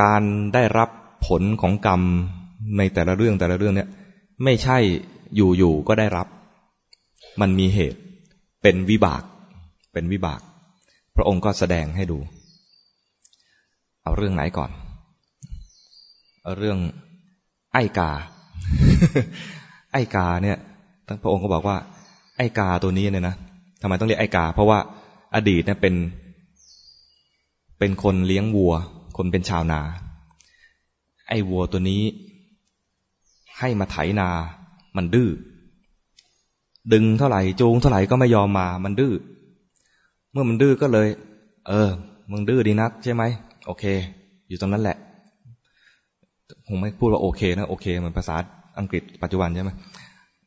การได้รับผลของกรรมในแต่ละเรื่องแต่ละเรื่องเนี่ย ไม่ใช่อยู่ๆก็ได้รับ มันมีเหตุ เป็นวิบาก เป็นวิบาก พระองค์ก็แสดงให้ดู เอาเรื่องไหนก่อน เอาเรื่องไอ้กา ไอ้กาเนี่ยทั้งพระองค์ก็บอกว่า ไอ้กาตัวนี้เนี่ยนะทำไมต้องเรียกไอ้กา เพราะว่าอดีตเนี่ยเป็น เป็นคนเลี้ยงวัว คนเป็นชาวนา ไอ้วัวตัวนี้ ให้มาไถนา มันดื้อ ดึงเท่าไหร่จูงเท่าไหร่ก็ไม่ยอมมา มันดื้อ เมื่อมันดื้อก็เลย เออ มึงดื้อดีนักใช่ไหม โอเค อยู่ตรงนั้นแหละคงไม่พูดว่าโอเคนะโอเคเหมือนภาษาอังกฤษปัจจุบันใช่ไหม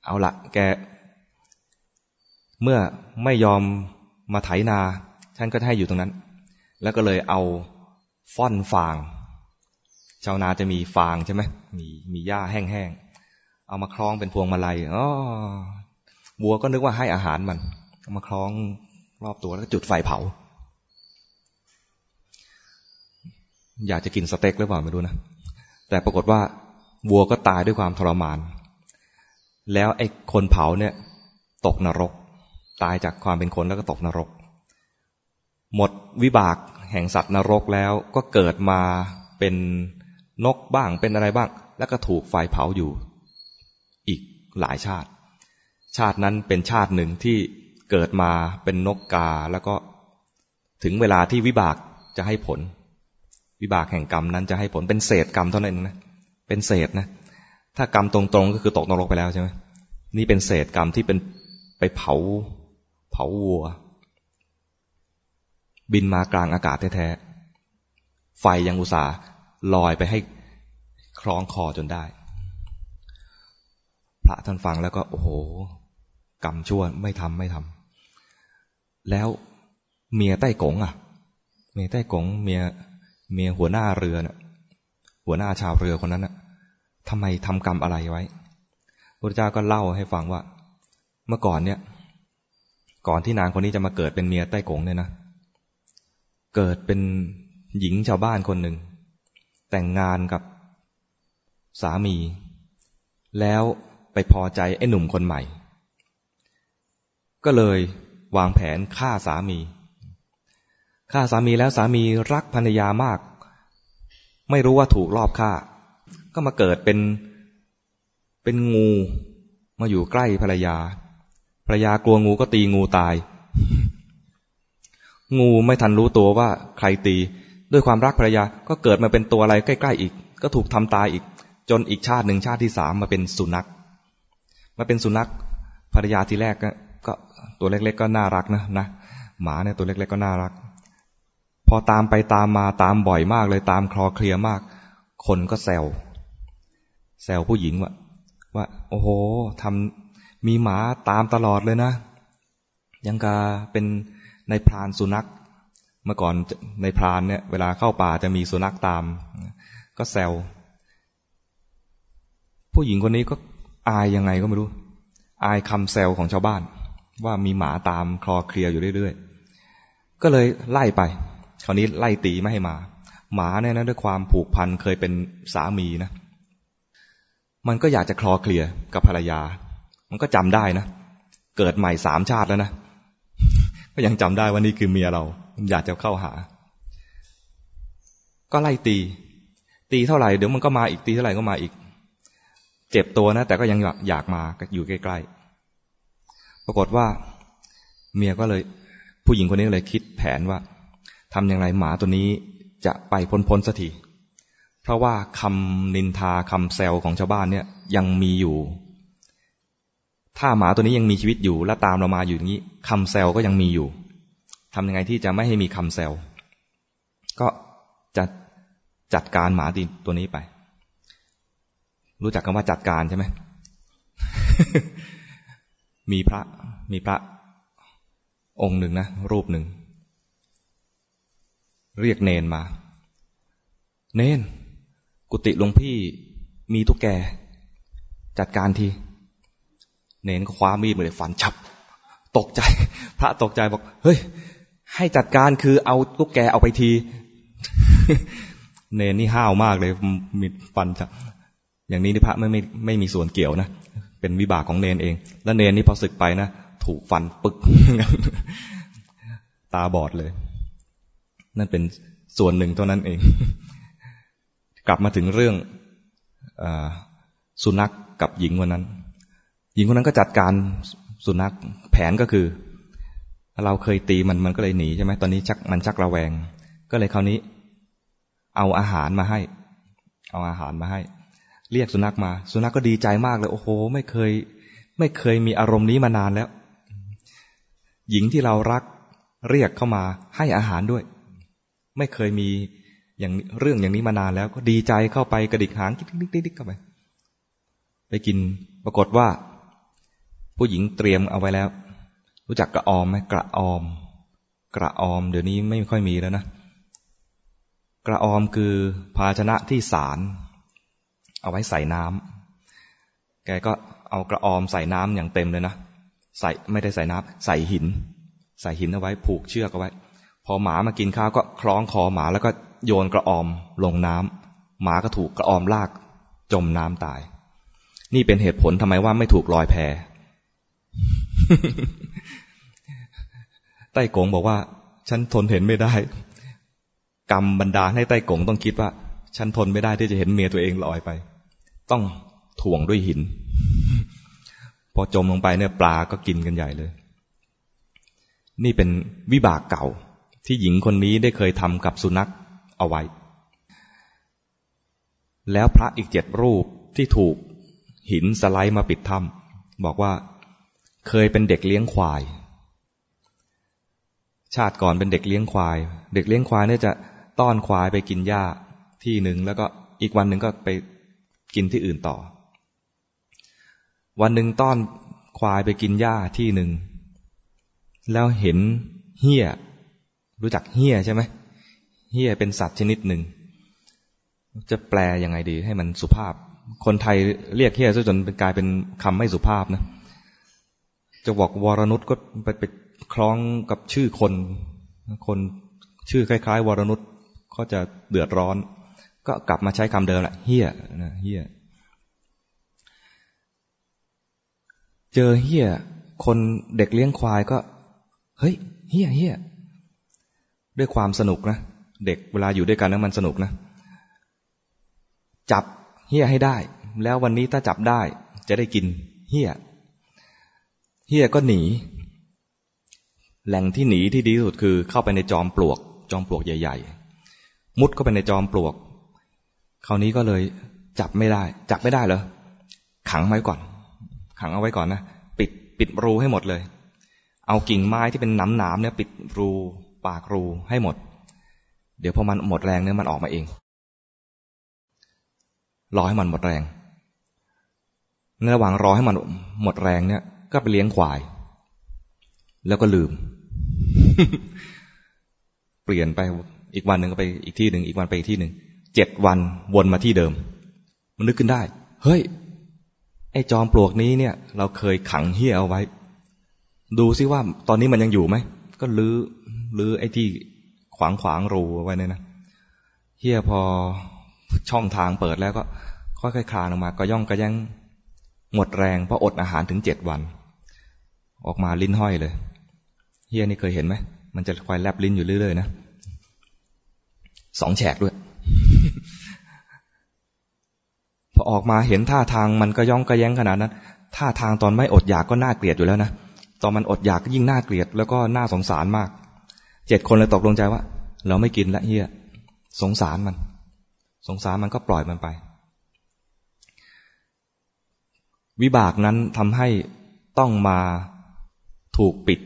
เอาละแก เมื่อไม่ยอมมาไถนา ท่านก็ให้อยู่ตรงนั้น แล้วก็เลยเอา ฟ่อนฟาง ชาวนาจะมีฟางใช่ไหมมีมีหญ้าแห้งๆเอามาคล้องเป็นพวงมาลัยอ๋อบัวก็นึกว่าให้อาหารมันเอามาคล้องรอบตัวแล้วก็จุดไฟเผา อยากจะกินสเต็กหรือเปล่าไม่รู้นะ แต่ปรากฏว่าวัวก็ตายด้วยความทรมาน แล้วไอ้คนเผาเนี่ย ตกนรก ตายจากความเป็นคนแล้วก็ตกนรก หมดวิบาก แห่งสัตว์นรกแล้วก็เกิดมาเป็นนกบ้างเป็นอะไรบ้าง แล้วก็ถูกไฟเผาอยู่ อีกหลายชาติ ชาตินั้นเป็นชาติหนึ่งที่เกิดมาเป็นนกกาแล้วก็ถึงเวลาที่วิบากจะให้ผล วิบากแห่งกรรมนั้นจะให้ผลเป็นเศษกรรมเท่านั้นนะเป็นเศษนะ ถ้ากรรมตรงๆก็คือตกนรกไปแล้วใช่ไหมนี่เป็นเศษกรรมที่เป็นไปเผา เผาวัว บินมากลางอากาศแท้ๆ ไฟยังอุตส่าห์ลอยไปให้คล้องคอจนได้ พระท่านฟังแล้วก็ โอ้โห กรรมชั่วไม่ทำไม่ทำ แล้วเมียใต้กงอะ เมียใต้กงเมียเมียหัวหน้าเรือนะ่ะ หัวหน้าชาวเรือคนนั้นนะ่ะทำไมทำกรรมอะไรไว้พระเจ้าก็เล่าให้ฟังว่า เมื่อก่อนเนี่ย ก่อนที่นางคนนี้จะมาเกิดเป็นเมียใต้กงเนี่ยนะ เกิดเป็นหญิงชาวบ้านคนหนึ่ง แต่งงานกับสามี แล้วไปพอใจไอ้หนุ่มคนใหม่ ก็เลยวางแผนฆ่าสามี ฆ่าสามีแล้วสามีรักภรรยามาก ไม่รู้ว่าถูกรอบฆ่า ก็มาเกิดเป็นเป็นงู มาอยู่ใกล้ภรรยา ภรรยากลัวงูก็ตีงูตาย งูไม่ทันรู้ตัวว่าใครตี ด้วยความรักภรรยาก็เกิดมาเป็นตัวอะไรใกล้ ๆ อีก ก็ถูกทำตายอีก จนอีกชาติหนึ่งชาติที่สามมาเป็นสุนัข มาเป็นสุนัขภรรยาทีแรกก็ตัวเล็ก ๆ ก็น่ารักนะนะหมาเนี่ยตัวเล็ก ๆ ก็น่ารัก พอตามไปตามมาตามบ่อยมากเลยตามคลอเคลียมาก คนก็แซวแซวผู้หญิงว่าว่า โอ้โหทำมีหมาตามตลอดเลยนะ ยังกาเป็น ในพรานสุนัข เมื่อก่อนในพรานเนี่ย เวลาเข้าป่าจะมีสุนัขตาม ก็แซวผู้หญิงคนนี้ก็อายยังไงก็ไม่รู้ อายคำแซวของชาวบ้าน ว่ามีหมาตามคลอเคลียอยู่เรื่อยๆ ก็เลยไล่ไป คราวนี้ไล่ตีไม่ให้มา หมาเนี่ยนะด้วยความผูกพันเคยเป็นสามีนะ มันก็อยากจะคลอเคลียกับภรรยา มันก็จำได้นะ เกิดใหม่สามชาติแล้วนะ ก็ยังจำได้ว่านี่คือเมียเรา อยากจะเข้าหา ก็ไล่ตี ตีเท่าไหร่เดี๋ยวมันก็มาอีกตีเท่าไหร่ก็มาอีก เจ็บตัวนะ แต่ก็ยังอยากมาอยู่ใกล้ๆปรากฏว่า เมียก็เลย ผู้หญิงคนนี้เลยคิดแผนว่าทำอย่างไรหมาตัวนี้จะไปพ้นพ้นสักทีเพราะว่าคำนินทาคำแซวของชาวบ้านเนี่ย ยังมีอยู่ ถ้าหมาตัวนี้ยังมีชีวิตอยู่และตามเรามาอยู่อย่างนี้คำแซวก็ยังมีอยู่ทำยังไงที่จะไม่ให้มีคำแซวก็จะจัดการหมาตัวนี้ไป รู้จักคำว่าจัดการใช่ไหมมีพระมีพระ องค์หนึ่งนะ รูปหนึ่ง เรียกเนนมา เนน กุฏิหลวงพี่มีตุ๊กแก จัดการที เนนก็คว้ามีดมาเลยฟันฉับ ตกใจ พระตกใจบอก เฮ้ย ให้จัดการคือเอาตุ๊กแกเอาไปที เนนนี่ห้าวมากเลยมีฟันจะอย่างนี้นี่พระไม่ไม่ไม่มีส่วนเกี่ยวนะ เป็นวิบากของเนนเอง แล้วเนนนี่พอศึกไปนะ ถูกฟันปึก ตาบอดเลย นั่นเป็นส่วนหนึ่งเท่านั้นเอง กลับมาถึงเรื่องอสุนัขกกับหญิงคนนั้น หญิงคนนั้นก็จัดการสุนัขแผนก็คือ เราเคยตีมันมันก็เลยหนีใช่ไหมตอนนี้ชักมันชักระแวง ก็เลยคราวนี้ เอาอาหารมาให้ เอาอาหารมาให้ เรียกสุนัขมา สุนัขกก็ดีใจมากเลย โอ้โห ไม่เคย ไม่เคยมีอารมณ์นี้มานานแล้ว หญิงที่เรารักเรียกเข้ามาให้อาหารด้วย ไม่เคยมีอย่างเรื่องอย่างนี้มานานแล้วก็ดีใจเข้าไปกระดิกหางกิ๊กกิ๊กกิ๊กเข้าไป ไปกินปรากฏว่า ผู้หญิงเตรียมเอาไว้แล้ว รู้จักกระออมไหมกระออม กระออม เดี๋ยวนี้ไม่ค่อยมีแล้วนะกระออมคือภาชนะที่สาร เอาไว้ใส่น้ำแกก็เอากระออมใส่น้ำอย่างเต็มเลยนะใส่ไม่ได้ใส่น้ำใส่หิน ใส่หินเอาไว้ ผูกเชือกเอาไว้ พอหมามากินข้าวก็คล้องคอหมาแล้วก็โยนกระออมลงน้ำหมาก็ถูกกระออมลากจมน้ำตาย นี่เป็นเหตุผลทำไมว่าไม่ถูกลอยแพ ไต้กงบอกว่า ฉันทนเห็นไม่ได้ กรรมบันดาให้ไต้กงต้องคิดว่า ฉันทนไม่ได้ที่จะเห็นเมียตัวเองลอยไป ต้องถ่วงด้วยหิน พอจมลงไปเนี่ยปลาก็กินกันใหญ่เลย นี่เป็นวิบากเก่าที่หญิงคนนี้ได้เคยทำกับสุนัขเอาไว้ แล้วพระอีกเจ็ดรูปที่ถูกหินสไลด์มาปิดถ้ำบอกว่า เคยเป็นเด็กเลี้ยงควาย ชาติก่อนเป็นเด็กเลี้ยงควาย เด็กเลี้ยงควายเนี่ยจะต้อนควายไปกินหญ้าที่หนึ่งแล้วก็อีกวันหนึ่งก็ไปกินที่อื่นต่อ วันหนึ่งต้อนควายไปกินหญ้าที่หนึ่งแล้วเห็นเฮี้ย รู้จักเฮี้ยใช่ไหมเฮี้ยเป็นสัตว์ชนิดหนึ่ง จะแปลยังไงดี ให้มันสุภาพ คนไทยเรียกเฮี้ยซะจนเป็นกลายเป็นคำไม่สุภาพนะ จะบอกวรนุษก็ไปไปคล้องกับชื่อคน คนชื่อคล้าย ๆ วรนุษก็จะเดือดร้อน ก็กลับมาใช้คำเดิมแหละเฮี้ยนะเฮี้ยเจอเฮี้ยคนเด็กเลี้ยงควายก็ เฮ้ยเฮี้ยเฮี้ยด้วยความสนุกนะเด็กเวลาอยู่ด้วยกันแล้วมันสนุกนะ จับเฮี้ยให้ได้ แล้ววันนี้ถ้าจับได้ จะได้กินเฮี้ย เฮียก็หนี แหล่งที่หนีที่ดีที่สุดคือเข้าไปในจอมปลวก จอมปลวกใหญ่ ๆ มุดเข้าไปในจอมปลวก คราวนี้ก็เลยจับไม่ได้ จับไม่ได้เหรอ ขังไว้ก่อน ขังเอาไว้ก่อนนะ ปิดปิดรูให้หมดเลย เอากิ่งไม้ที่เป็นน้ำหนามเนี่ย ปิดรูปากรูให้หมด เดี๋ยวพอมันหมดแรงเนี่ยมันออกมาเอง รอให้มันหมดแรง ในระหว่างรอให้มันหมดแรงเนี่ย ก็ไปเลี้ยงควาย แล้วก็ลืม เปลี่ยนไปอีกวันหนึ่งก็ไปอีกที่หนึ่งอีกวันไปอีกที่หนึ่งเจ็ดวันวนมาที่เดิม มันนึกขึ้นได้ เฮ้ย ไอ้จอมปลวกนี้เนี่ย เราเคยขังเฮียเอาไว้ ดูซิว่าตอนนี้มันยังอยู่ไหมก็ลื้อลื้อไอ้ที่ขวางขวางรูไว้เนี่ยนะเฮียพอช่องทางเปิดแล้วก็ค่อยๆคลานออกมา ก็ย่องก็ยัง หมดแรงเพราะอดอาหารถึงเจ็ดวัน ออกมาลิ้นห้อยเลยเฮียนี่เคยเห็นไหมมันจะคอยแลบลิ้นอยู่เรื่อยๆนะสองแฉกด้วย พอออกมาเห็นท่าทางมันก็ย่องก็แย้งขนาดนั้น ท่าทางตอนไม่อดอยากก็น่าเกลียดอยู่แล้วนะตอนมันอดอยากก็ยิ่งน่าเกลียด แล้วก็น่าสงสารมาก เจ็ดคนเลยตกลงใจว่า เราไม่กินละเฮียสงสารมัน สงสารมันก็ปล่อยมันไป วิบากนั้นทำให้ต้องมาถูกปิด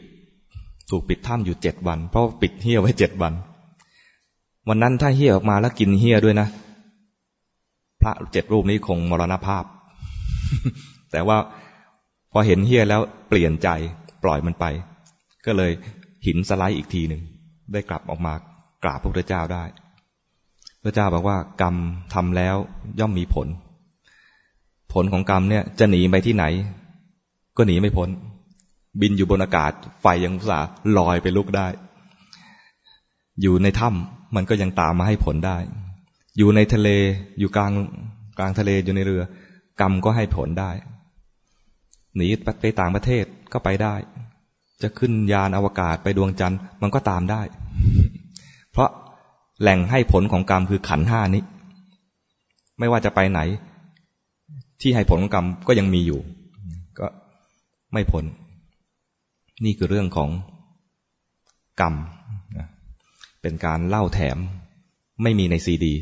ถูกปิดถ้ำอยู่เจ็ดวัน เพราะปิดเฮียไว้เจ็ดวัน วันนั้นถ้าเฮียออกมาแล้วกินเฮียด้วยนะ พระเจ็ดรูปนี้คงมรณภาพ แต่ว่าพอเห็นเฮียแล้วเปลี่ยนใจปล่อยมันไป ก็เลยหินสไลด์อีกทีหนึ่งได้กลับออกมากราบพระพุทธเจ้าได้ พระเจ้าบอกว่ากรรมทำแล้วย่อมมีผล ผลของกรรมเนี่ยจะหนีไปที่ไหน ก็หนีไม่พ้น บินอยู่บนอากาศ ไฟยังสาลอยไปลุกได้ อยู่ในถ้ำมันก็ยังตามมาให้ผลได้ อยู่ในทะเลอยู่กลางกลางทะเลอยู่ในเรือ กรรมก็ให้ผลได้ หนีไปต่างประเทศก็ไปได้ จะขึ้นยานอวกาศไปดวงจันทร์มันก็ตามได้ เพราะแหล่งให้ผลของกรรมคือขันห้านี้ ไม่ว่าจะไปไหน ที่ให้ผลของกรรมก็ยังมีอยู่ ก็ไม่ผล นี่คือเรื่องของกรรม เป็นการเล่าแถมไม่มีในซีดี